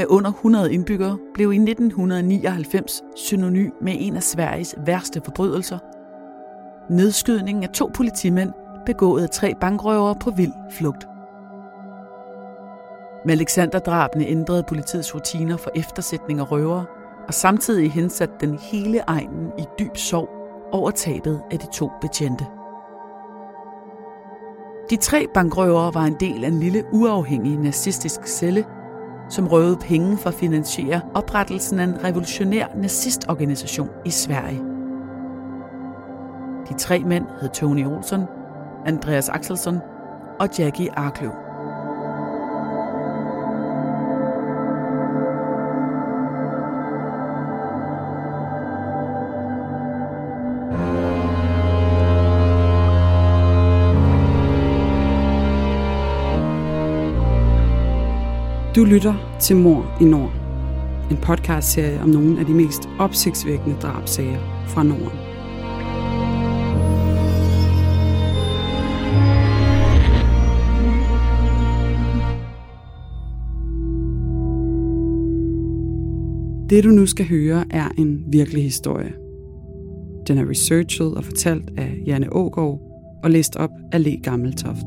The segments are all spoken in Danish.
med under 100 indbyggere blev i 1999 synonym med en af Sveriges værste forbrydelser. Nedskydningen af to politimænd begået af tre bankrøvere på vild flugt. Med Alexander-drabene ændrede politiets rutiner for eftersætning af røvere, og samtidig hensatte den hele egnen i dyb sorg over tabet af de to betjente. De tre bankrøvere var en del af en lille uafhængig nazistisk celle, som røvede penge for at finansiere oprettelsen af en revolutionær nazistorganisation i Sverige. De tre mænd hed Tony Olsson, Andreas Axelsson og Jackie Arkløv. Du lytter til Mor i Nord. En podcastserie om nogle af de mest opsigtsvækkende drabsager fra Norden. Det du nu skal høre er en virkelig historie. Den er researchet og fortalt af Janne Ågaard og læst op af Le Gammeltoft.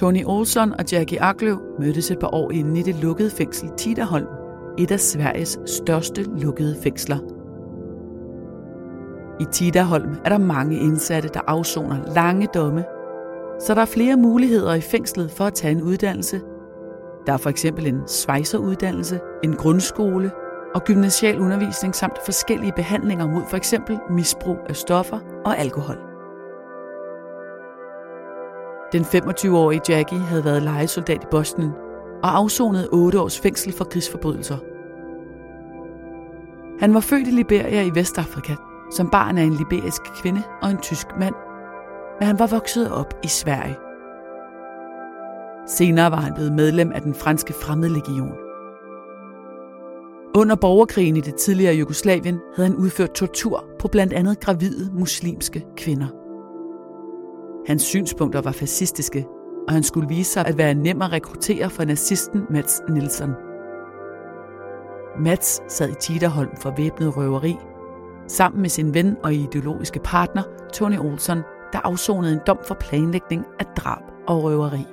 Tony Olsson og Jackie Aklev mødtes et par år inden i det lukkede fængsel Tidaholm, et af Sveriges største lukkede fængsler. I Tidaholm er der mange indsatte, der afsoner lange domme, så der er flere muligheder i fængslet for at tage en uddannelse. Der er for eksempel en svejseruddannelse, en grundskole og gymnasial undervisning samt forskellige behandlinger mod for eksempel misbrug af stoffer og alkohol. Den 25-årige Jackie havde været lejesoldat i Bosnien og afsonede 8 års fængsel for krigsforbrydelser. Han var født i Liberia i Vestafrika, som barn af en liberisk kvinde og en tysk mand, men han var vokset op i Sverige. Senere var han blevet medlem af den franske fremmedlegion. Under borgerkrigen i det tidligere Jugoslavien havde han udført tortur på blandt andet gravide muslimske kvinder. Hans synspunkter var fascistiske, og han skulle vise sig at være nem at rekruttere for nazisten Mats Nilsson. Mats sad i Titerholm for væbnet røveri, sammen med sin ven og ideologiske partner Tony Olsson, der afsonede en dom for planlægning af drab og røveri.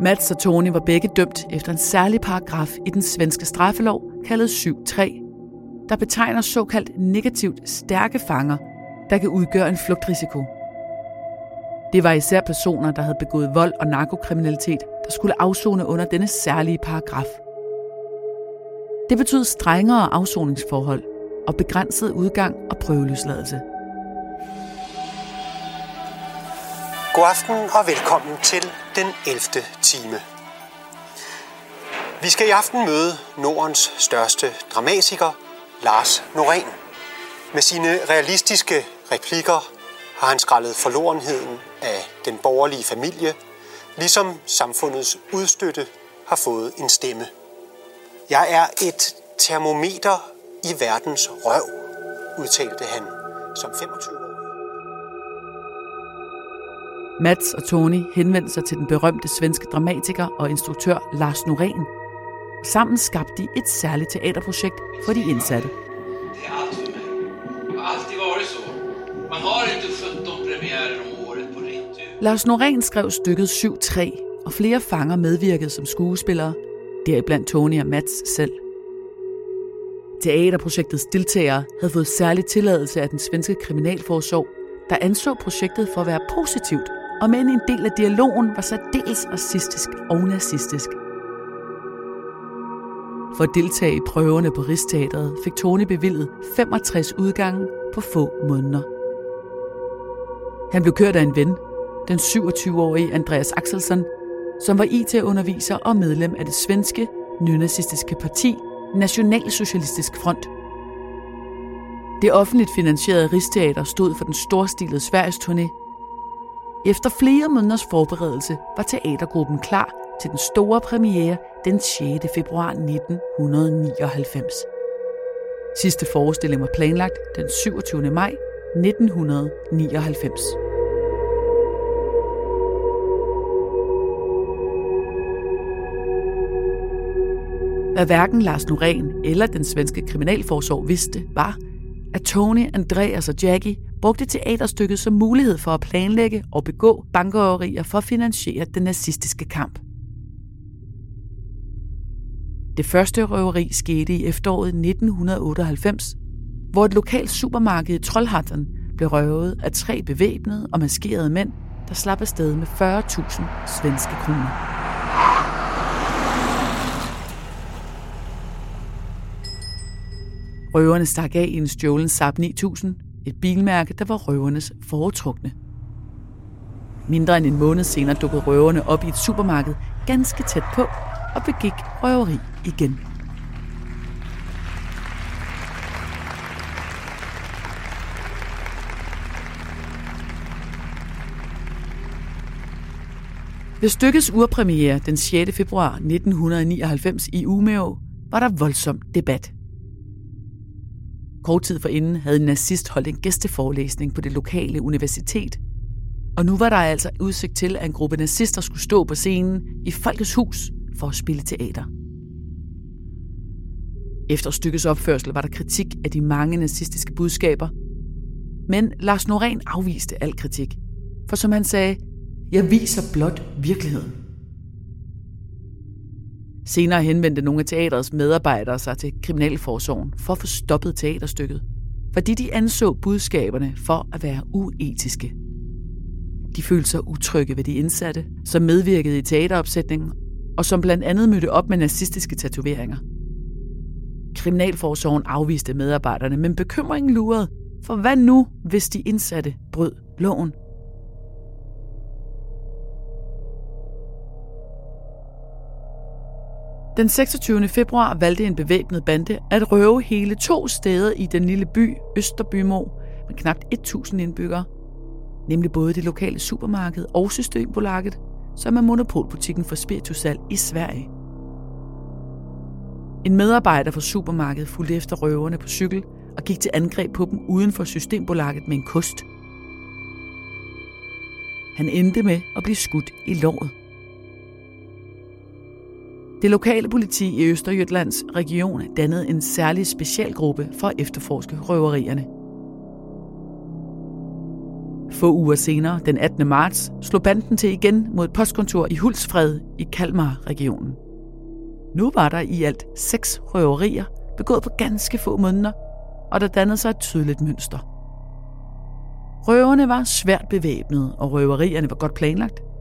Mats og Tony var begge dømt efter en særlig paragraf i den svenske straffelov, kaldet 7.3, der betegner såkaldt negativt stærke fanger, der kan udgøre en flugtrisiko. Det var især personer, der havde begået vold og narkokriminalitet, der skulle afzone under denne særlige paragraf. Det betød strengere afsoningsforhold og begrænset udgang og prøveløsladelse. God aften og velkommen til den 11. time. Vi skal i aften møde Nordens største dramatiker, Lars Norén. Med sine realistiske replikker har han skrællet forlorenheden af den borgerlige familie, ligesom samfundets udstøtte har fået en stemme. Jeg er et termometer i verdens røv, udtalte han som 25 år. Mats og Tony henvendte sig til den berømte svenske dramatiker og instruktør Lars Norén. Sammen skabte de et særligt teaterprojekt for de indsatte. Det er alt for mig. Det har altid været så. Man har ikke 17 premierer om året på rätt Lars Norén skrev stykket 7-3, og flere fanger medvirkede som skuespillere, deriblandt Tony og Mats selv. Teaterprojektets deltagere havde fået særlig tilladelse af den svenske kriminalforsorg, der anså projektet for at være positivt, og men en del af dialogen var særdeles racistisk og nazistisk. For at deltage i prøverne på Rigsteateret fik Tony bevillet 65 udgange på få måneder. Han blev kørt af en ven, den 27-årige Andreas Axelsson, som var IT-underviser og medlem af det svenske nynazistiske parti Nationalsocialistisk Front. Det offentligt finansierede Rigsteater stod for den storstilede Sveriges turné. Efter flere måneders forberedelse var teatergruppen klar til den store premiere den 6. februar 1999. Sidste forestilling var planlagt den 27. maj 1999. Hvad hverken Lars Norén eller den svenske kriminalforsorg vidste, var, at Tony, Andreas og Jackie brugte teaterstykket som mulighed for at planlægge og begå bankrøverier for at finansiere den nazistiske kamp. Det første røveri skete i efteråret 1998, hvor et lokalt supermarked i Trollhatten blev røvet af tre bevæbnede og maskerede mænd, der slap afsted med 40.000 svenske kroner. Røverne stak af i en stjålen Saab 9000, et bilmærke, der var røvernes foretrukne. Mindre end en måned senere dukkede røverne op i et supermarked ganske tæt på og begik røveri igen. Ved stykkets urpremiere den 6. februar 1999 i Umeå var der voldsom debat. Kort tid forinden havde en nazist holdt en gæsteforelæsning på det lokale universitet. Og nu var der altså udsigt til, at en gruppe nazister skulle stå på scenen i Folkets Hus for at spille teater. Efter stykkets opførsel var der kritik af de mange nazistiske budskaber. Men Lars Norén afviste al kritik. For som han sagde, jeg viser blot virkeligheden. Senere henvendte nogle af teatrets medarbejdere sig til Kriminalforsorgen for at få stoppet teaterstykket, fordi de anså budskaberne for at være uetiske. De følte sig utrygge ved de indsatte, som medvirkede i teateropsætningen, og som blandt andet mødte op med nazistiske tatoveringer. Kriminalforsorgen afviste medarbejderne, men bekymringen lurede, for hvad nu, hvis de indsatte brød loven? Den 26. februar valgte en bevæbnet bande at røve hele to steder i den lille by Østerbymo med knap 1000 indbyggere, nemlig både det lokale supermarked og Systembolaget, som er monopolbutikken for spiritusal i Sverige. En medarbejder fra supermarkedet fulgte efter røverne på cykel og gik til angreb på dem uden for Systembolaget med en kost. Han endte med at blive skudt i låret. Det lokale politi i Østerjyllands region dannede en særlig specialgruppe for at efterforske røverierne. Få uger senere, den 18. marts, slog banden til igen mod et postkontor i Hulsfred i Kalmar-regionen. Nu var der i alt seks røverier, begået på ganske få måneder, og der dannede sig et tydeligt mønster. Røverne var svært bevæbnede, og røverierne var godt planlagt –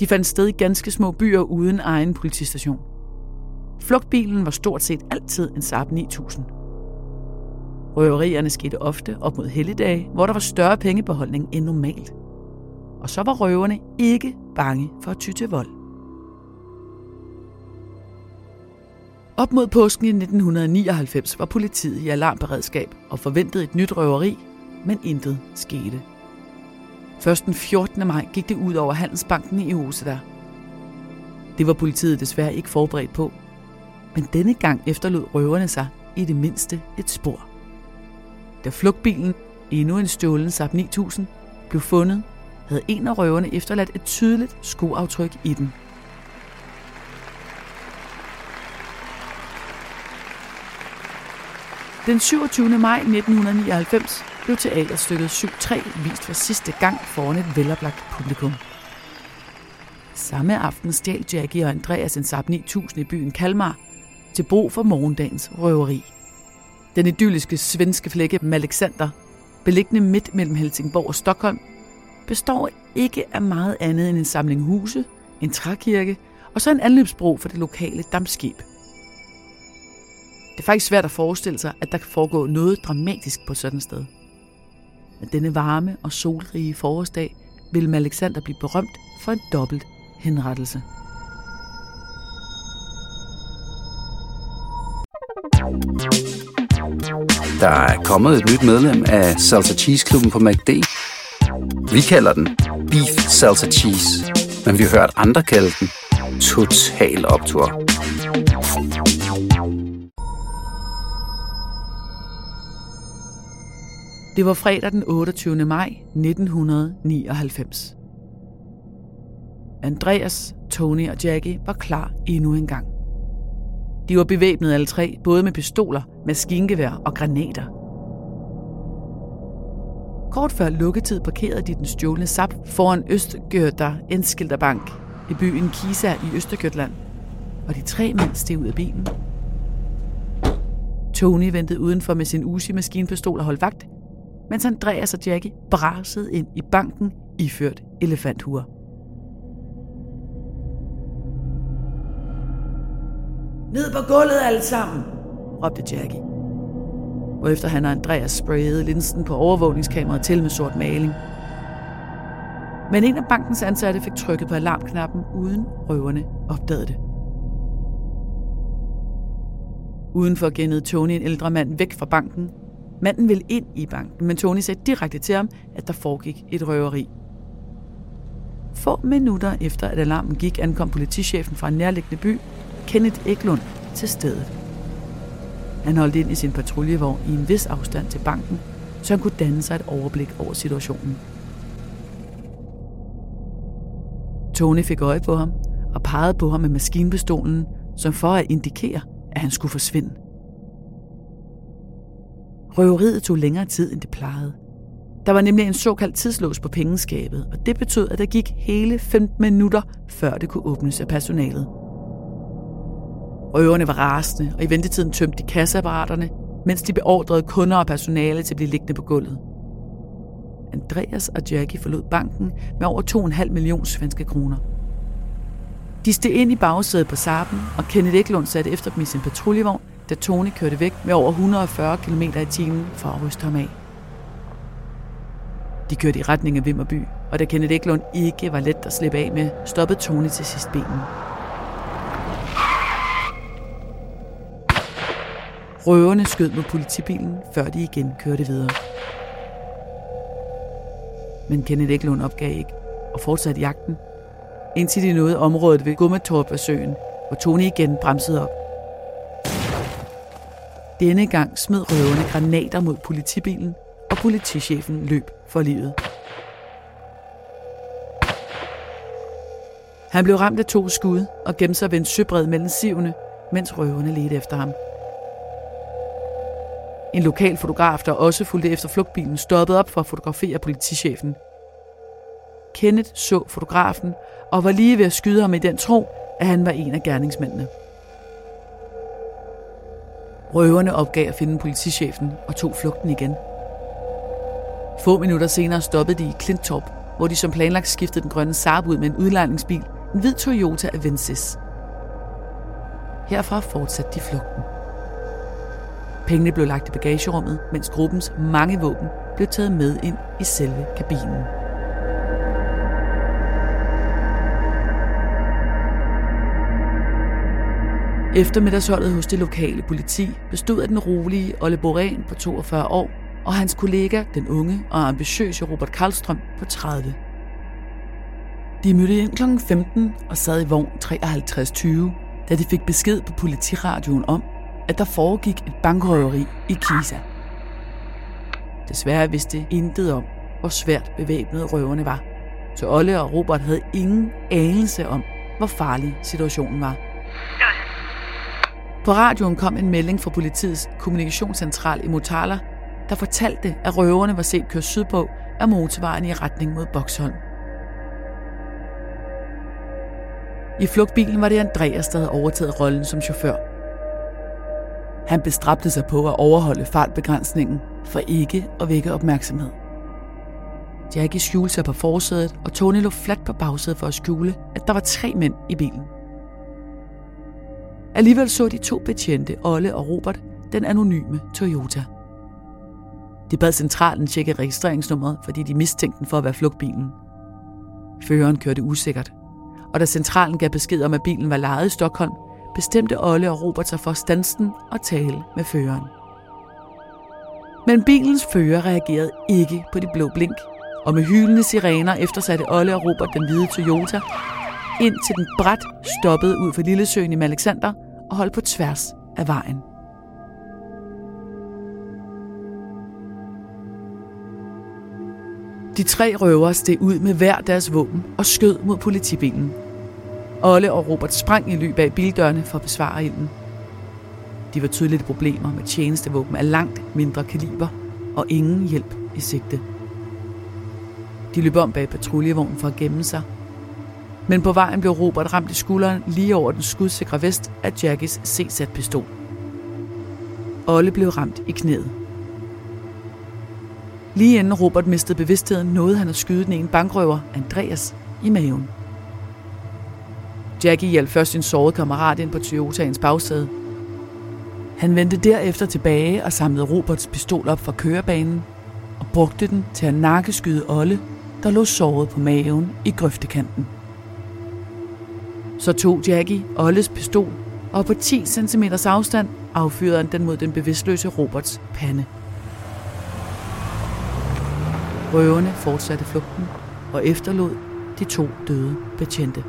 de fandt sted i ganske små byer uden egen politistation. Flugtbilen var stort set altid en Saab 9000. Røverierne skete ofte op mod helligdage, hvor der var større pengebeholdning end normalt. Og så var røverne ikke bange for at ty til vold. Op mod påsken i 1999 var politiet i alarmberedskab og forventede et nyt røveri, men intet skete. Først den 14. maj gik det ud over Handelsbanken i Oseda. Det var politiet desværre ikke forberedt på. Men denne gang efterlod røverne sig i det mindste et spor. Da flugtbilen, endnu en stjålen Saab 9000, blev fundet, havde en af røverne efterladt et tydeligt skoaftryk i den. Den 27. maj 1999 blev teaterstykket 7-3 vist for sidste gang foran et veloplagt publikum. Samme aften stjal Jackie og Andreas en Saab 9000 i byen Kalmar til brug for morgendagens røveri. Den idylliske svenske flække Malexander, beliggende midt mellem Helsingborg og Stockholm, består ikke af meget andet end en samling huse, en trækirke og så en anløbsbro for det lokale dampskib. Det er faktisk svært at forestille sig, at der kan foregå noget dramatisk på sådan et sted. Men denne varme og solrige forårsdag vil Alexander blive berømt for en dobbelt henrettelse. Der er kommet et nyt medlem af Salsa Cheese Klubben på MACD. Vi kalder den Beef Salsa Cheese, men vi har hørt andre kalde den Total Optor. Det var fredag den 28. maj 1999. Andreas, Tony og Jackie var klar endnu en gang. De var bevæbnet alle tre, både med pistoler, maskingevær og granater. Kort før lukketid parkerede de den stjålne sap foran Østgøter Enskilderbank i byen Kisa i Østergøtland, og de tre mænd steg ud af bilen. Tony ventede udenfor med sin Uzi maskinpistol og holdt vagt, mens Andreas og Jackie brasede ind i banken iført elefanthuer. Ned på gulvet alle sammen, råbte Jackie. Hvorefter han og Andreas sprayede linsen på overvågningskameraet til med sort maling. Men en af bankens ansatte fik trykket på alarmknappen, uden røverne opdagede det. Udenfor gennede Tony en ældre mand væk fra banken. Manden ville ind i banken, men Tony sagde direkte til ham, at der foregik et røveri. Få minutter efter at alarmen gik, ankom politichefen fra en nærliggende by Kenneth Eklund til stedet. Han holdt ind i sin patruljevogn i en vis afstand til banken, så han kunne danne sig et overblik over situationen. Tony fik øje på ham og pegede på ham med maskinpistolen, som for at indikere, at han skulle forsvinde. Røveriet tog længere tid, end det plejede. Der var nemlig en såkaldt tidslås på pengeskabet, og det betød, at der gik hele 15 minutter, før det kunne åbnes af personalet. Røverne var rasende, og i ventetiden tømte de kasseapparaterne, mens de beordrede kunder og personale til at blive liggende på gulvet. Andreas og Jackie forlod banken med over 2,5 millioner svenske kroner. De steg ind i bagsædet på Saben, og Kenneth Eklund satte efter dem i sin patruljevogn, da Tony kørte væk med over 140 km i timen for at ryste ham af. De kørte i retning af Vimmerby, og da Kenneth Eklund ikke var let at slippe af med, stoppede Tony til sidst benen. Røverne skød mod politibilen, før de igen kørte videre. Men Kenneth Eklund opgav ikke og fortsatte jagten, indtil de nåede området ved Gummetorp-søen, hvor Tony igen bremsede op. Denne gang smed røverne granater mod politibilen, og politichefen løb for livet. Han blev ramt af to skud og gemte sig ved en søbred mellem sivene, mens røverne ledte efter ham. En lokal fotograf, der også fulgte efter flugtbilen, stoppede op for at fotografere politichefen. Kenneth så fotografen og var lige ved at skyde ham i den tro, at han var en af gerningsmændene. Røverne opgav at finde politichefen og tog flugten igen. Få minutter senere stoppede de i Klintorp, hvor de som planlagt skiftede den grønne Saab ud med en udlejningsbil, en hvid Toyota Avensis. Herfra fortsatte de flugten. Pengene blev lagt i bagagerummet, mens gruppens mange våben blev taget med ind i selve kabinen. Eftermiddagsholdet hos det lokale politi bestod af den rolige Olle Borén på 42 år og hans kollega, den unge og ambitiøse Robert Karlstrøm på 30. De mødte ind kl. 15 og sad i vogn 53.20, da de fik besked på politiradioen om, at der foregik et bankrøveri i Kisa. Desværre vidste intet om, hvor svært bevæbnede røverne var. så Olle og Robert havde ingen anelse om, hvor farlig situationen var. På radioen kom en melding fra politiets kommunikationscentral i Motala, der fortalte, at røverne var set køre sydpå af motorvejen i retning mod Boksholm. I flugtbilen var det Andreas, der havde overtaget rollen som chauffør. Han bestræbte sig på at overholde fartbegrænsningen for ikke at vække opmærksomhed. Jackie skjulte sig på forsædet, og Tony lå fladt på bagsædet for at skjule, at der var tre mænd i bilen. Alligevel så de to betjente, Olle og Robert, den anonyme Toyota. De bad centralen tjekke registreringsnummeret, fordi de mistænkte den for at være flugtbilen. Føreren kørte usikkert, og da centralen gav besked om, at bilen var lejet i Stockholm, bestemte Olle og Robert sig for at og tale med føreren. Men bilens fører reagerede ikke på de blå blink, og med hylende sirener eftersatte Olle og Robert den hvide Toyota, indtil den bræt stoppede ud for Lillesøen i Alexander og holdt på tværs af vejen. De tre røvere steg ud med hver deres våben og skød mod politibilen. Olle og Robert sprang i ly bag bildørene for at besvare ilden. De var tydeligt problemer med tjenestevåben af langt mindre kaliber og ingen hjælp i sigte. De løb om bag patruljevognen for at gemme sig. Men på vejen blev Robert ramt i skulderen lige over den skudsikre vest af Jackies CZ-pistol. Olle blev ramt i knæet. Lige inden Robert mistede bevidstheden, nåede han at skyde den ene bankrøver, Andreas, i maven. Jackie hjalp først sin sårede kammerat ind på Toyotaens bagsæde. Han vendte derefter tilbage og samlede Roberts pistol op fra kørebanen og brugte den til at nakkeskyde Olle, der lå såret på maven i grøftekanten. Så tog Jackie Olles pistol, og på 10 cm afstand affyrede han den mod den bevidstløse Roberts pande. Røverne fortsatte flugten og efterlod de to døde betjente.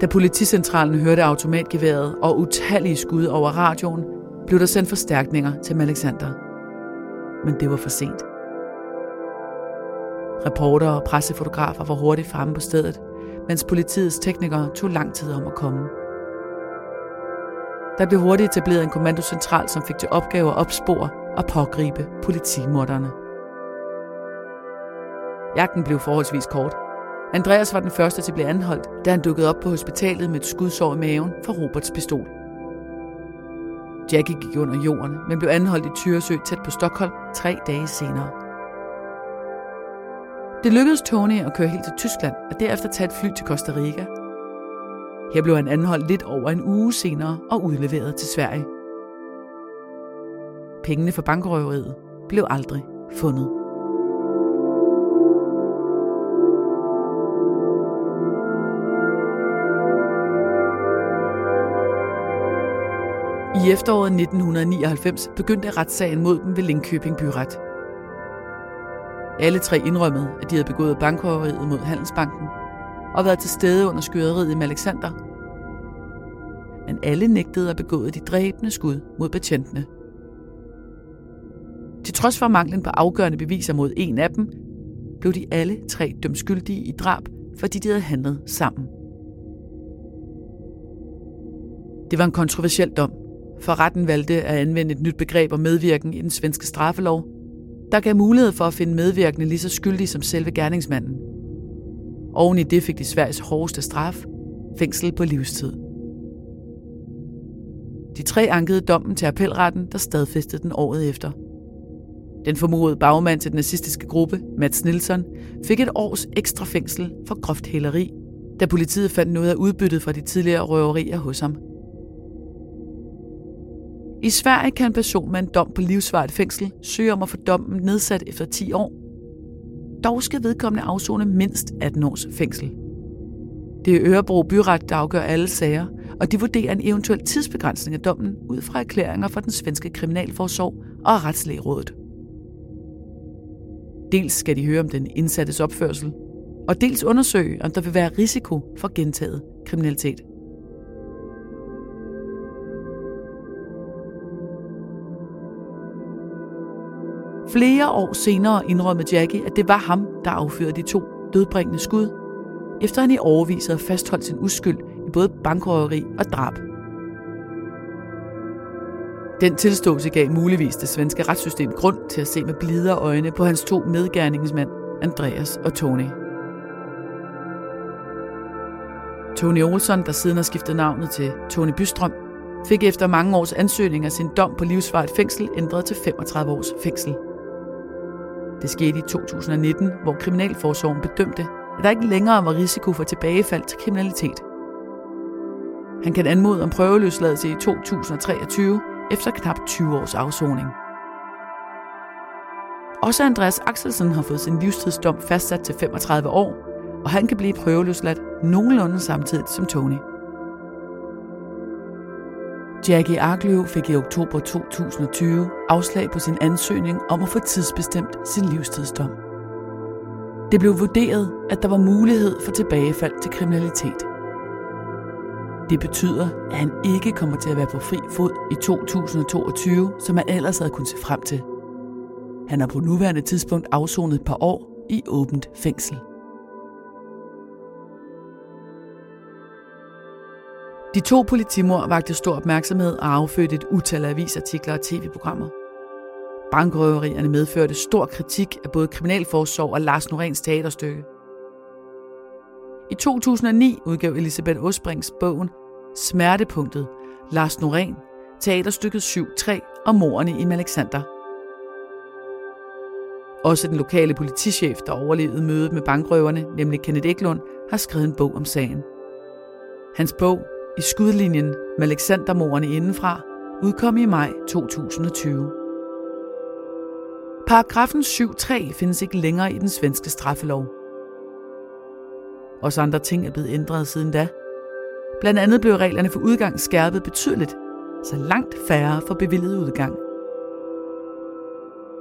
Da politicentralen hørte automatgeværet og utallige skud over radioen, blev der sendt forstærkninger til Alexander. Men det var for sent. Reportere og pressefotografer var hurtigt fremme på stedet, mens politiets teknikere tog lang tid om at komme. Der blev hurtigt etableret en kommandocentral, som fik til opgave at opspore og pågribe politimorderne. Jagten blev forholdsvis kort. Andreas var den første til at blive anholdt, da han dukkede op på hospitalet med et skudsår i maven fra Roberts pistol. Jackie gik under jorden, men blev anholdt i Tyresø tæt på Stockholm tre dage senere. Det lykkedes Tony at køre helt til Tyskland og derefter tage et fly til Costa Rica. Her blev han anholdt lidt over en uge senere og udleveret til Sverige. Pengene for bankrøveriet blev aldrig fundet. I efteråret 1999 begyndte retssagen mod dem ved Linköping Byret. Alle tre indrømmede, at de havde begået bankrøveriet mod Handelsbanken og været til stede under skyderiet i Alexander. Men alle nægtede at begået de dræbende skud mod betjentene. Til trods for manglen på afgørende beviser mod en af dem, blev de alle tre dømt skyldige i drab, fordi de havde handlet sammen. Det var en kontroversiel dom, for retten valgte at anvende et nyt begreb om medvirken i den svenske straffelov, der gav mulighed for at finde medvirkende lige så skyldig som selve gerningsmanden. Oven i det fik de Sveriges hårdeste straf, fængsel på livstid. De tre ankede dommen til appelretten, der stadfæstede den året efter. Den formodede bagmand til den nazistiske gruppe, Mats Nilsson, fik et års ekstra fængsel for groft hæleri, da politiet fandt noget af udbyttet fra de tidligere røverier hos ham – i Sverige kan en person med en dom på livsvarigt fængsel søge om at få dommen nedsat efter 10 år. Dog skal vedkommende afzone mindst 18 års fængsel. Det er Ørebro Byret, der afgør alle sager, og de vurderer en eventuel tidsbegrænsning af dommen ud fra erklæringer fra den svenske kriminalforsorg og retslægerådet. Dels skal de høre om den indsattes opførsel, og dels undersøge, om der vil være risiko for gentaget kriminalitet. Flere år senere indrømmede Jackie, at det var ham, der affyrede de to dødbringende skud, efter han i overvis havde fastholdt sin uskyld i både bankrøveri og drab. Den tilståelse gav muligvis det svenske retssystem grund til at se med blidere øjne på hans to medgerningsmænd, Andreas og Tony. Tony Olsson, der siden har skiftet navnet til Tony Bystrøm, fik efter mange års ansøgninger sin dom på livsvarigt fængsel ændret til 35 års fængsel. Det skete i 2019, hvor Kriminalforsorgen bedømte, at der ikke længere var risiko for tilbagefald til kriminalitet. Han kan anmode om prøveløsladelse i 2023 efter knap 20 års afsoning. Også Andreas Axelsen har fået sin livstidsdom fastsat til 35 år, og han kan blive prøveløsladt nogenlunde samtidig som Tony. Jackie Arkløv fik i oktober 2020 afslag på sin ansøgning om at få tidsbestemt sin livstidsdom. Det blev vurderet, at der var mulighed for tilbagefald til kriminalitet. Det betyder, at han ikke kommer til at være på fri fod i 2022, som han ellers havde kunnet se frem til. Han har på nuværende tidspunkt afsonet et par år i åbent fængsel. De to politimor vagte stor opmærksomhed og affødte et utal af avisartikler og tv-programmer. Bankrøverierne medførte stor kritik af både Kriminalforsorg og Lars Noréns teaterstykke. I 2009 udgav Elisabeth Osbrings bogen Smertepunktet, Lars Norén, teaterstykket 7-3 og morerne i Alexander. Også den lokale politichef, der overlevede mødet med bankrøverne, nemlig Kenneth Eklund, har skrevet en bog om sagen. Hans bog, i skudlinjen med Alexandermorerne indenfra, udkom i maj 2020. Paragrafen 7.3 findes ikke længere i den svenske straffelov. Også andre ting er blevet ændret siden da – Blandt andet blev reglerne for udgang skærpet betydeligt, så langt færre får bevillet udgang.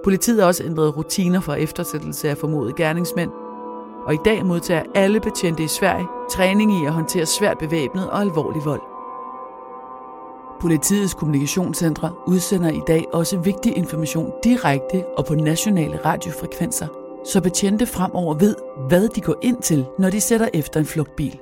Politiet har også ændret rutiner for eftersættelse af formodede gerningsmænd, og i dag modtager alle betjente i Sverige træning i at håndtere svært bevæbnet og alvorlig vold. Politiets kommunikationscentre udsender i dag også vigtig information direkte og på nationale radiofrekvenser, så betjente fremover ved, hvad de går ind til, når de sætter efter en flugtbil.